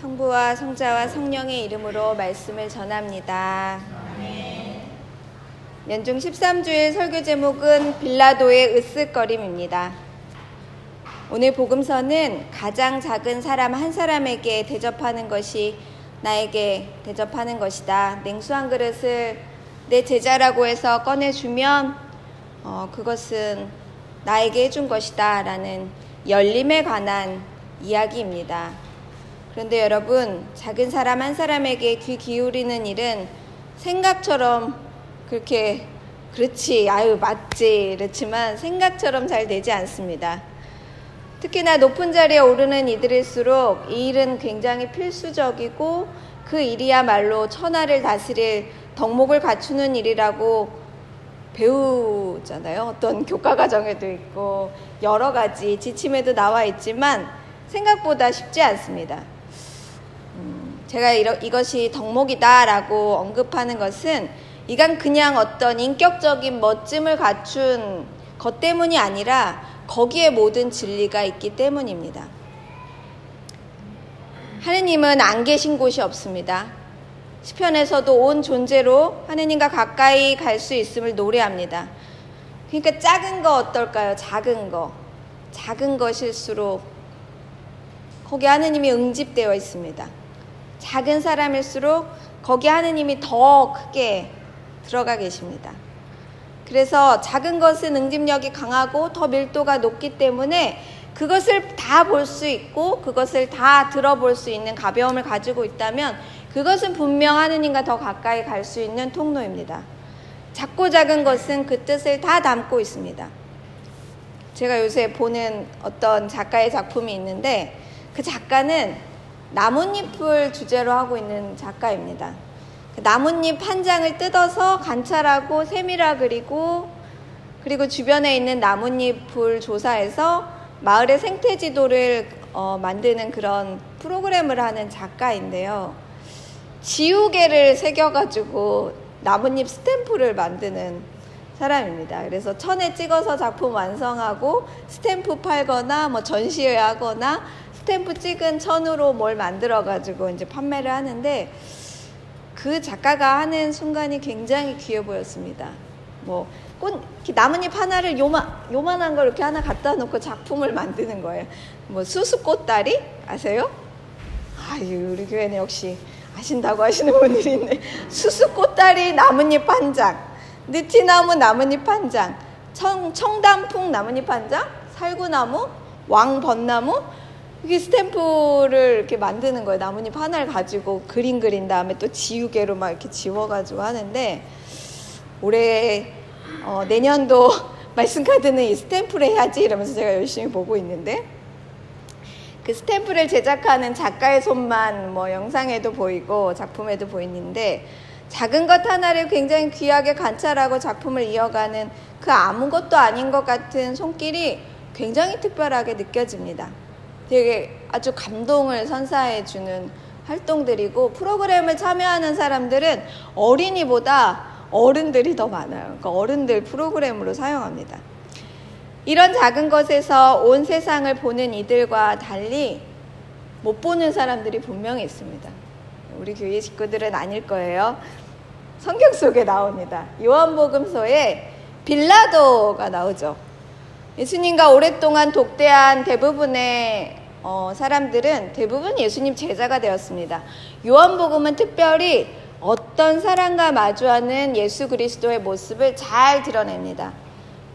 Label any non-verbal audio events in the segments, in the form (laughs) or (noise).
성부와 성자와 성령의 이름으로 말씀을 전합니다. 연중 13주일 설교 제목은 빌라도의 으쓱거림입니다. 오늘 복음서는 가장 작은 사람 한 사람에게 대접하는 것이 나에게 대접하는 것이다. 냉수 한 그릇을 내 제자라고 해서 꺼내주면 어, 그것은 나에게 해준 것이다. 라는 열림에 관한 이야기입니다. 그런데 여러분, 작은 사람 한 사람에게 귀 기울이는 일은 생각처럼 그렇게, 그렇지, 아유, 맞지. 그렇지만 생각처럼 잘 되지 않습니다. 특히나 높은 자리에 오르는 이들일수록 이 일은 굉장히 필수적이고 그 일이야말로 천하를 다스릴 덕목을 갖추는 일이라고 배우잖아요. 어떤 교과 과정에도 있고 여러 가지 지침에도 나와 있지만 생각보다 쉽지 않습니다. 음, 제가 이러, 이것이 덕목이다라고 언급하는 것은 이건 그냥 어떤 인격적인 멋짐을 갖춘 것 때문이 아니라 거기에 모든 진리가 있기 때문입니다. 하느님은 안 계신 곳이 없습니다. 시편에서도 온 존재로 하느님과 가까이 갈 수 있음을 노래합니다. 그러니까 작은 거 어떨까요? 작은 거. 작은 것일수록 거기 하느님이 응집되어 있습니다. 작은 사람일수록 거기 하느님이 더 크게 들어가 계십니다. 그래서 작은 것은 응집력이 강하고 더 밀도가 높기 때문에 그것을 다 볼 수 있고 그것을 다 들어볼 수 있는 가벼움을 가지고 있다면 그것은 분명 하느님과 더 가까이 갈 수 있는 통로입니다. 작고 작은 것은 그 뜻을 다 담고 있습니다. 제가 요새 보는 어떤 작가의 작품이 있는데 그 작가는 나뭇잎을 주제로 하고 있는 작가입니다. 그 나뭇잎 한 장을 뜯어서 관찰하고 세밀화 그리고 그리고 주변에 있는 나뭇잎을 조사해서 마을의 생태 지도를 어, 만드는 그런 프로그램을 하는 작가인데요. 지우개를 새겨가지고 나뭇잎 스탬프를 만드는 사람입니다. 그래서 천에 찍어서 작품 완성하고 스탬프 팔거나 뭐 전시회 하거나 스탬프 찍은 천으로 뭘 만들어 가지고 이제 판매를 하는데 그 작가가 하는 순간이 굉장히 귀해 보였습니다. 뭐, 꽃, 나뭇잎 하나를 요만, 요만한 걸 이렇게 하나 갖다 놓고 작품을 만드는 거예요. 뭐, 수수꽃다리? 아세요? 아유, 우리 교회는 역시 아신다고 하시는 분들이 있네. 수수꽃다리 나뭇잎 한 장, 느티나무 나뭇잎 한 장, 청, 청단풍 나뭇잎 한 장, 살구나무, 왕벚나무, 이게 스탬프를 이렇게 만드는 거예요. 나뭇잎 하나를 가지고 그림 그린 다음에 또 지우개로 막 이렇게 지워가지고 하는데 올해 어, 내년도 (laughs) 말씀 카드는 이 스탬프를 해야지 이러면서 제가 열심히 보고 있는데 그 스탬프를 제작하는 작가의 손만 뭐 영상에도 보이고 작품에도 보이는데 작은 것 하나를 굉장히 귀하게 관찰하고 작품을 이어가는 그 아무것도 아닌 것 같은 손길이 굉장히 특별하게 느껴집니다. 되게 아주 감동을 선사해 주는 활동들이고 프로그램을 참여하는 사람들은 어린이보다 어른들이 더 많아요. 그러니까 어른들 프로그램으로 사용합니다. 이런 작은 것에서 온 세상을 보는 이들과 달리 못 보는 사람들이 분명히 있습니다. 우리 교회 식구들은 아닐 거예요. 성경 속에 나옵니다. 요한복음서에 빌라도가 나오죠. 예수님과 오랫동안 독대한 대부분의 어, 사람들은 대부분 예수님 제자가 되었습니다. 요한복음은 특별히 어떤 사람과 마주하는 예수 그리스도의 모습을 잘 드러냅니다.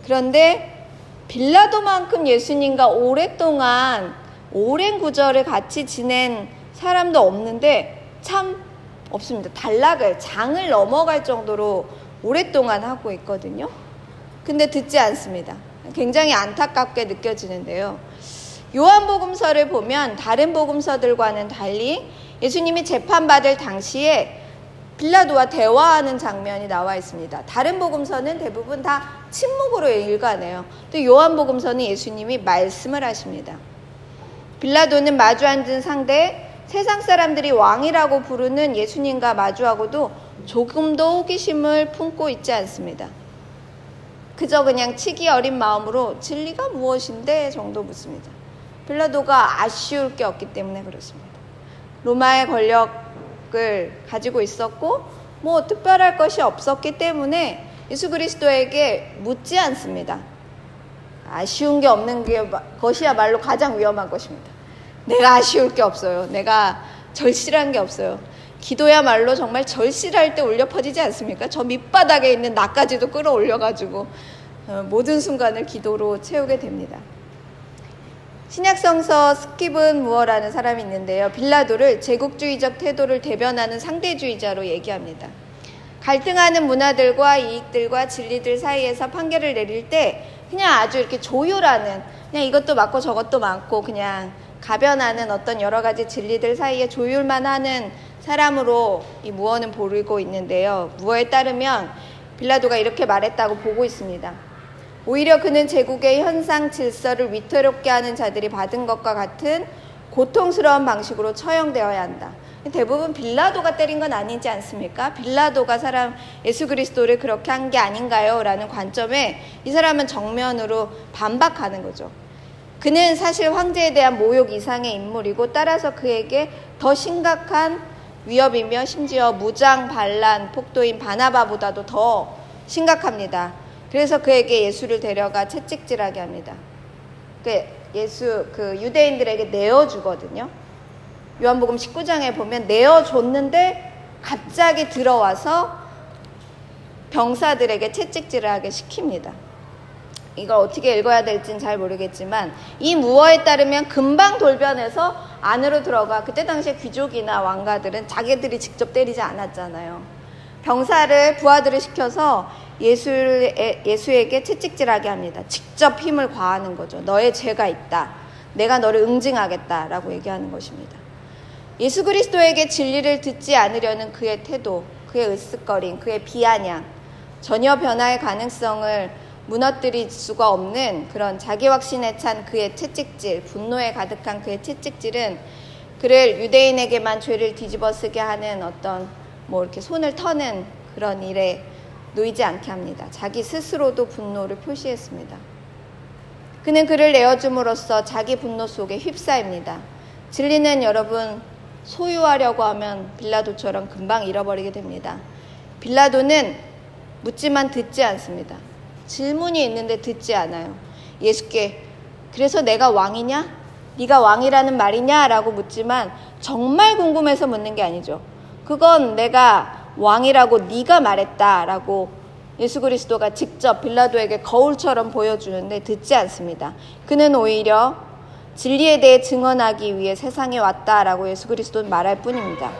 그런데 빌라도만큼 예수님과 오랫동안 오랜 구절을 같이 지낸 사람도 없는데 참 없습니다. 단락을 장을 넘어갈 정도로 오랫동안 하고 있거든요. 근데 듣지 않습니다. 굉장히 안타깝게 느껴지는데요. 요한복음서를 보면 다른 복음서들과는 달리 예수님이 재판받을 당시에 빌라도와 대화하는 장면이 나와 있습니다. 다른 복음서는 대부분 다 침묵으로 일관해요. 또 요한복음서는 예수님이 말씀을 하십니다. 빌라도는 마주 앉은 상대 세상 사람들이 왕이라고 부르는 예수님과 마주하고도 조금도 호기심을 품고 있지 않습니다. 그저 그냥 치기 어린 마음으로 진리가 무엇인데 정도 묻습니다. 빌라도가 아쉬울 게 없기 때문에 그렇습니다. 로마의 권력을 가지고 있었고 뭐 특별할 것이 없었기 때문에 예수 그리스도에게 묻지 않습니다. 아쉬운 게 없는 게 것이야말로 가장 위험한 것입니다. 내가 아쉬울 게 없어요. 내가 절실한 게 없어요. 기도야말로 정말 절실할 때 울려 퍼지지 않습니까? 저 밑바닥에 있는 나까지도 끌어올려가지고 어, 모든 순간을 기도로 채우게 됩니다. 신약성서 스티븐 무어라는 사람이 있는데요. 빌라도를 제국주의적 태도를 대변하는 상대주의자로 얘기합니다. 갈등하는 문화들과 이익들과 진리들 사이에서 판결을 내릴 때 그냥 아주 이렇게 조율하는 그냥 이것도 맞고 저것도 많고 그냥 가변하는 어떤 여러 가지 진리들 사이에 조율만 하는 사람으로 이 무어는 보이고 있는데요. 무어에 따르면 빌라도가 이렇게 말했다고 보고 있습니다. 오히려 그는 제국의 현상 질서를 위태롭게 하는 자들이 받은 것과 같은 고통스러운 방식으로 처형되어야 한다. 대부분 빌라도가 때린 건 아니지 않습니까? 빌라도가 사람 예수 그리스도를 그렇게 한 게 아닌가요? 라는 관점에 이 사람은 정면으로 반박하는 거죠. 그는 사실 황제에 대한 모욕 이상의 인물이고 따라서 그에게 더 심각한 위협이며 심지어 무장 반란 폭도인 바나바보다도 더 심각합니다. 그래서 그에게 예수를 데려가 채찍질하게 합니다. 그 예수 그 유대인들에게 내어 주거든요. 요한복음 19장에 보면 내어 줬는데 갑자기 들어와서 병사들에게 채찍질을 하게 시킵니다. 이걸 어떻게 읽어야 될지는 잘 모르겠지만 이 무어에 따르면 금방 돌변해서 안으로 들어가 그때 당시에 귀족이나 왕가들은 자기들이 직접 때리지 않았잖아요. 병사를 부하들을 시켜서 예수에, 예수에게 채찍질하게 합니다. 직접 힘을 과하는 거죠. 너의 죄가 있다. 내가 너를 응징하겠다라고 얘기하는 것입니다. 예수 그리스도에게 진리를 듣지 않으려는 그의 태도, 그의 으쓱거림, 그의 비아냥, 전혀 변화의 가능성을 무너뜨릴 수가 없는 그런 자기 확신에 찬 그의 채찍질, 분노에 가득한 그의 채찍질은 그를 유대인에게만 죄를 뒤집어 쓰게 하는 어떤 뭐 이렇게 손을 터는 그런 일에 놓이지 않게 합니다. 자기 스스로도 분노를 표시했습니다. 그는 그를 내어줌으로써 자기 분노 속에 휩싸입니다. 진리는 여러분 소유하려고 하면 빌라도처럼 금방 잃어버리게 됩니다. 빌라도는 묻지만 듣지 않습니다. 질문이 있는데 듣지 않아요. 예수께 그래서 내가 왕이냐? 네가 왕이라는 말이냐? 라고 묻지만 정말 궁금해서 묻는 게 아니죠. 그건 내가 왕이라고 네가 말했다라고 예수 그리스도가 직접 빌라도에게 거울처럼 보여주는데 듣지 않습니다. 그는 오히려 진리에 대해 증언하기 위해 세상에 왔다라고 예수 그리스도는 말할 뿐입니다.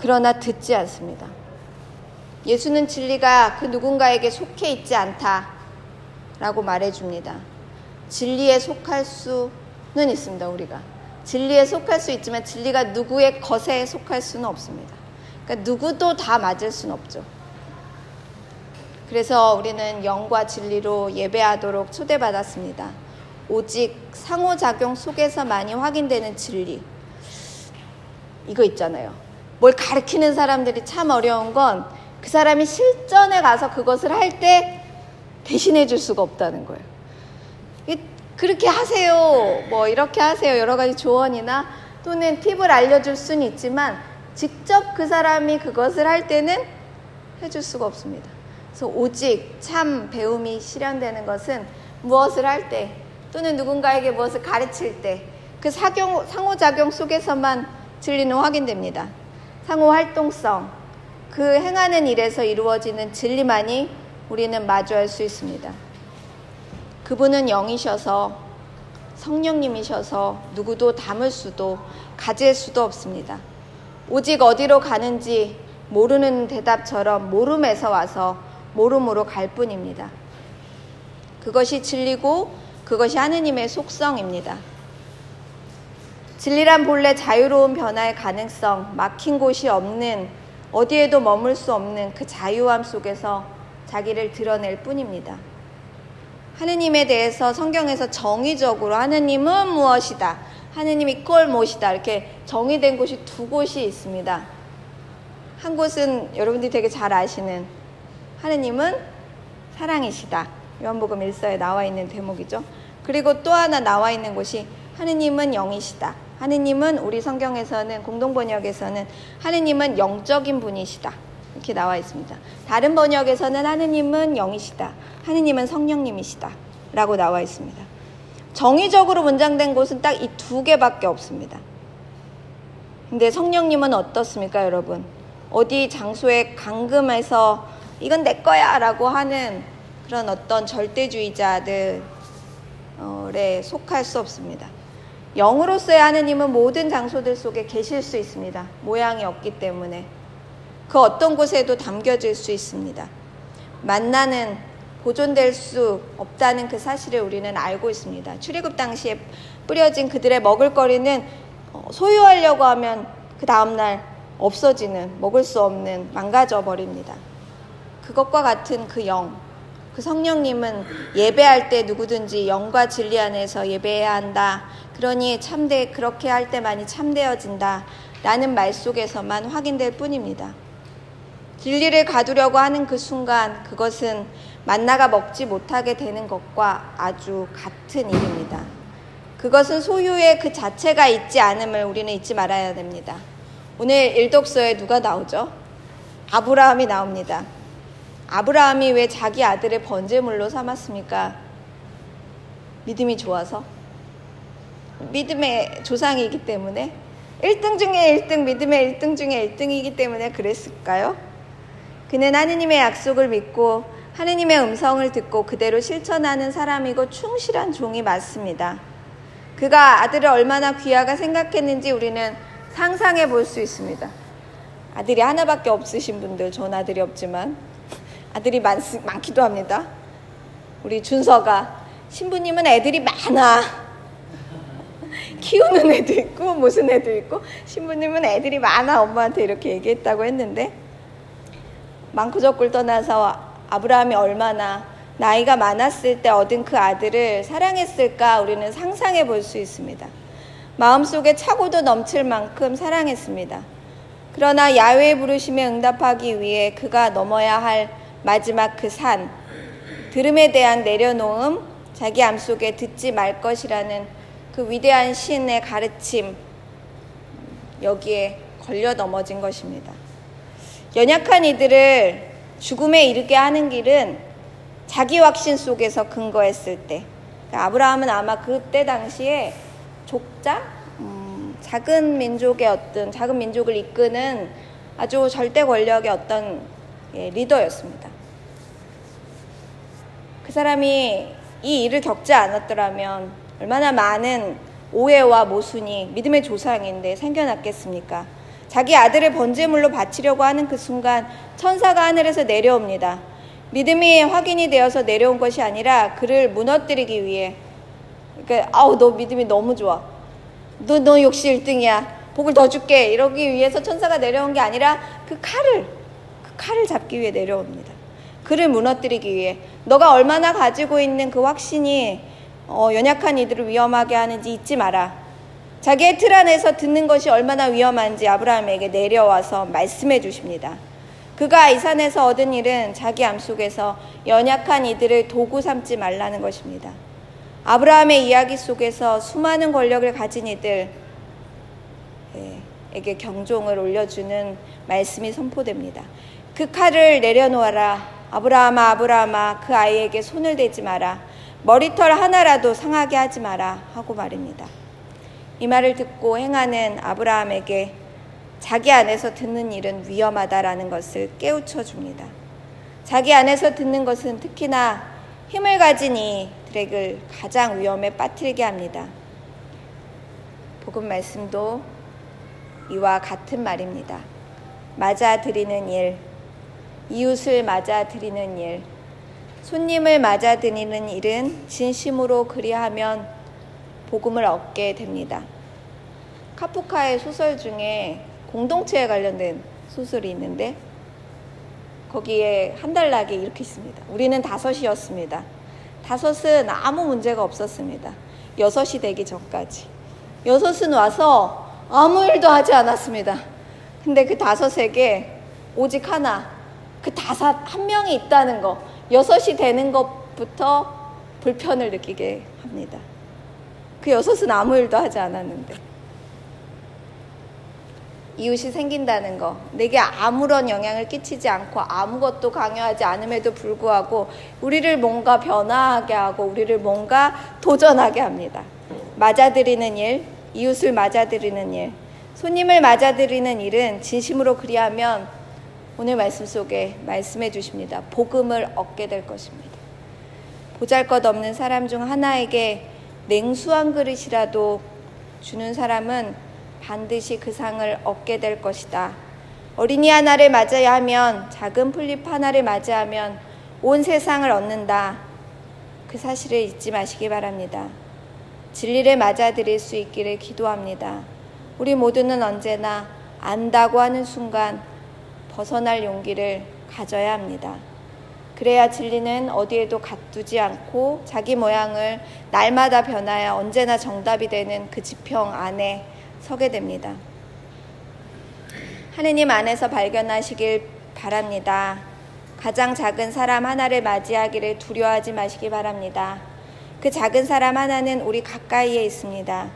그러나 듣지 않습니다. 예수는 진리가 그 누군가에게 속해 있지 않다 라고 말해줍니다. 진리에 속할 수는 있습니다, 우리가. 진리에 속할 수 있지만 진리가 누구의 것에 속할 수는 없습니다. 그러니까 누구도 다 맞을 수는 없죠. 그래서 우리는 영과 진리로 예배하도록 초대받았습니다. 오직 상호작용 속에서 많이 확인되는 진리. 이거 있잖아요. 뭘 가르치는 사람들이 참 어려운 건 그 사람이 실전에 가서 그것을 할 때 대신해 줄 수가 없다는 거예요. 그렇게 하세요. 뭐 이렇게 하세요. 여러 가지 조언이나 또는 팁을 알려줄 수는 있지만 직접 그 사람이 그것을 할 때는 해줄 수가 없습니다. 그래서 오직 참 배움이 실현되는 것은 무엇을 할 때 또는 누군가에게 무엇을 가르칠 때 그 상호작용 속에서만 진리는 확인됩니다. 상호 활동성, 그 행하는 일에서 이루어지는 진리만이 우리는 마주할 수 있습니다. 그분은 영이셔서 성령님이셔서 누구도 담을 수도 가질 수도 없습니다. 오직 어디로 가는지 모르는 대답처럼 모름에서 와서 모름으로 갈 뿐입니다. 그것이 진리고 그것이 하느님의 속성입니다. 진리란 본래 자유로운 변화의 가능성, 막힌 곳이 없는 어디에도 머물 수 없는 그 자유함 속에서 자기를 드러낼 뿐입니다. 하느님에 대해서 성경에서 정의적으로 하느님은 무엇이다. 하느님이 꼴 못이다. 이렇게 정의된 곳이 두 곳이 있습니다. 한 곳은 여러분들이 되게 잘 아시는 하느님은 사랑이시다. 요한복음 1서에 나와 있는 대목이죠. 그리고 또 하나 나와 있는 곳이 하느님은 영이시다. 하느님은 우리 성경에서는 공동 번역에서는 하느님은 영적인 분이시다. 이렇게 나와 있습니다. 다른 번역에서는 하느님은 영이시다. 하느님은 성령님이시다. 라고 나와 있습니다. 정의적으로 문장된 곳은 딱 이 두 개밖에 없습니다. 근데 성령님은 어떻습니까, 여러분? 어디 장소에 감금해서 이건 내 거야 라고 하는 그런 어떤 절대주의자들에 속할 수 없습니다. 영으로서의 하느님은 모든 장소들 속에 계실 수 있습니다. 모양이 없기 때문에. 그 어떤 곳에도 담겨질 수 있습니다. 만나는 보존될 수 없다는 그 사실을 우리는 알고 있습니다. 출애굽 당시에 뿌려진 그들의 먹을거리는 어, 소유하려고 하면 그 다음날 없어지는 먹을 수 없는 망가져 버립니다. 그것과 같은 그 영, 그 성령님은 예배할 때 누구든지 영과 진리 안에서 예배해야 한다. 그러니 참되 그렇게 할 때만이 참되어진다. 라는 말 속에서만 확인될 뿐입니다. 진리를 가두려고 하는 그 순간 그것은 만나가 먹지 못하게 되는 것과 아주 같은 일입니다. 그것은 소유의 그 자체가 있지 않음을 우리는 잊지 말아야 됩니다. 오늘 일독서에 누가 나오죠? 아브라함이 나옵니다. 아브라함이 왜 자기 아들의 번제물로 삼았습니까? 믿음이 좋아서? 믿음의 조상이기 때문에? 1등 중에 1등, 믿음의 1등 중에 1등이기 때문에 그랬을까요? 그는 하느님의 약속을 믿고 하느님의 음성을 듣고 그대로 실천하는 사람이고 충실한 종이 맞습니다. 그가 아들을 얼마나 귀하가 생각했는지 우리는 상상해 볼 수 있습니다. 아들이 하나밖에 없으신 분들, 전 아들이 없지만 아들이 많, 많기도 합니다. 우리 준서가 신부님은 애들이 많아. (laughs) 키우는 애도 있고 무슨 애도 있고 신부님은 애들이 많아 엄마한테 이렇게 얘기했다고 했는데 많고 적고를 떠나서 아브라함이 얼마나 나이가 많았을 때 얻은 그 아들을 사랑했을까 우리는 상상해 볼 수 있습니다. 마음속에 차고도 넘칠 만큼 사랑했습니다. 그러나 야외의 부르심에 응답하기 위해 그가 넘어야 할 마지막 그 산, 들음에 대한 내려놓음, 자기 암 속에 듣지 말 것이라는 그 위대한 신의 가르침, 여기에 걸려 넘어진 것입니다. 연약한 이들을 죽음에 이르게 하는 길은 자기 확신 속에서 근거했을 때 그러니까 아브라함은 아마 그때 당시에 족자 음, 작은 민족의 어떤 작은 민족을 이끄는 아주 절대 권력의 어떤 예, 리더였습니다. 그 사람이 이 일을 겪지 않았더라면 얼마나 많은 오해와 모순이 믿음의 조상인데 생겨났겠습니까? 자기 아들을 번제물로 바치려고 하는 그 순간 천사가 하늘에서 내려옵니다. 믿음이 확인이 되어서 내려온 것이 아니라 그를 무너뜨리기 위해 그러니까 아우 너 믿음이 너무 좋아. 너 너 역시 1등이야. 복을 더 줄게. 이러기 위해서 천사가 내려온 게 아니라 그 칼을 그 칼을 잡기 위해 내려옵니다. 그를 무너뜨리기 위해 너가 얼마나 가지고 있는 그 확신이 어, 연약한 이들을 위험하게 하는지 잊지 마라. 자기의 틀 안에서 듣는 것이 얼마나 위험한지 아브라함에게 내려와서 말씀해 주십니다. 그가 이 산에서 얻은 일은 자기 암 속에서 연약한 이들을 도구 삼지 말라는 것입니다. 아브라함의 이야기 속에서 수많은 권력을 가진 이들에게 경종을 올려주는 말씀이 선포됩니다. 그 칼을 내려놓아라. 아브라함아, 아브라함아, 그 아이에게 손을 대지 마라. 머리털 하나라도 상하게 하지 마라. 하고 말입니다. 이 말을 듣고 행하는 아브라함에게 자기 안에서 듣는 일은 위험하다라는 것을 깨우쳐 줍니다. 자기 안에서 듣는 것은 특히나 힘을 가진 이들을 가장 위험에 빠뜨리게 합니다. 복음 말씀도 이와 같은 말입니다. 맞아 드리는 일, 이웃을 맞아 드리는 일, 손님을 맞아 드리는 일은 진심으로 그리하면 복음을 얻게 됩니다. 카프카의 소설 중에 공동체에 관련된 소설이 있는데 거기에 한 달락에 이렇게 있습니다. 우리는 다섯이었습니다. 다섯은 아무 문제가 없었습니다. 여섯이 되기 전까지. 여섯은 와서 아무 일도 하지 않았습니다. 근데 그 다섯에게 오직 하나, 그 다섯 한 명이 있다는 거, 여섯이 되는 것부터 불편을 느끼게 합니다. 그 여섯은 아무 일도 하지 않았는데. 이웃이 생긴다는 거, 내게 아무런 영향을 끼치지 않고 아무것도 강요하지 않음에도 불구하고 우리를 뭔가 변화하게 하고 우리를 뭔가 도전하게 합니다. 맞아들이는 일, 이웃을 맞아들이는 일, 손님을 맞아들이는 일은 진심으로 그리하면 오늘 말씀 속에 말씀해 주십니다. 복음을 얻게 될 것입니다. 보잘 것 없는 사람 중 하나에게 냉수 한 그릇이라도 주는 사람은 반드시 그 상을 얻게 될 것이다. 어린이 하나를 맞아야 하면 작은 풀잎 하나를 맞이하면 온 세상을 얻는다. 그 사실을 잊지 마시기 바랍니다. 진리를 맞아들일 수 있기를 기도합니다. 우리 모두는 언제나 안다고 하는 순간 벗어날 용기를 가져야 합니다. 그래야 진리는 어디에도 갖두지 않고 자기 모양을 날마다 변하여 언제나 정답이 되는 그 지평 안에 서게 됩니다. 하느님 안에서 발견하시길 바랍니다. 가장 작은 사람 하나를 맞이하기를 두려워하지 마시기 바랍니다. 그 작은 사람 하나는 우리 가까이에 있습니다.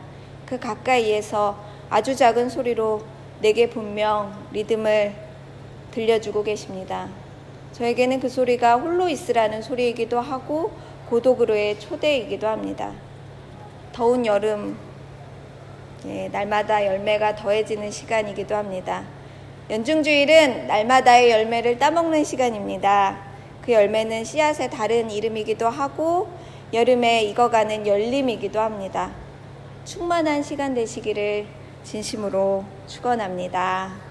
그 가까이에서 아주 작은 소리로 내게 분명 리듬을 들려주고 계십니다. 저에게는 그 소리가 홀로 있으라는 소리이기도 하고 고독으로의 초대이기도 합니다. 더운 여름, 예, 날마다 열매가 더해지는 시간이기도 합니다. 연중주일은 날마다의 열매를 따먹는 시간입니다. 그 열매는 씨앗의 다른 이름이기도 하고 여름에 익어가는 열림이기도 합니다. 충만한 시간 되시기를 진심으로 축원합니다.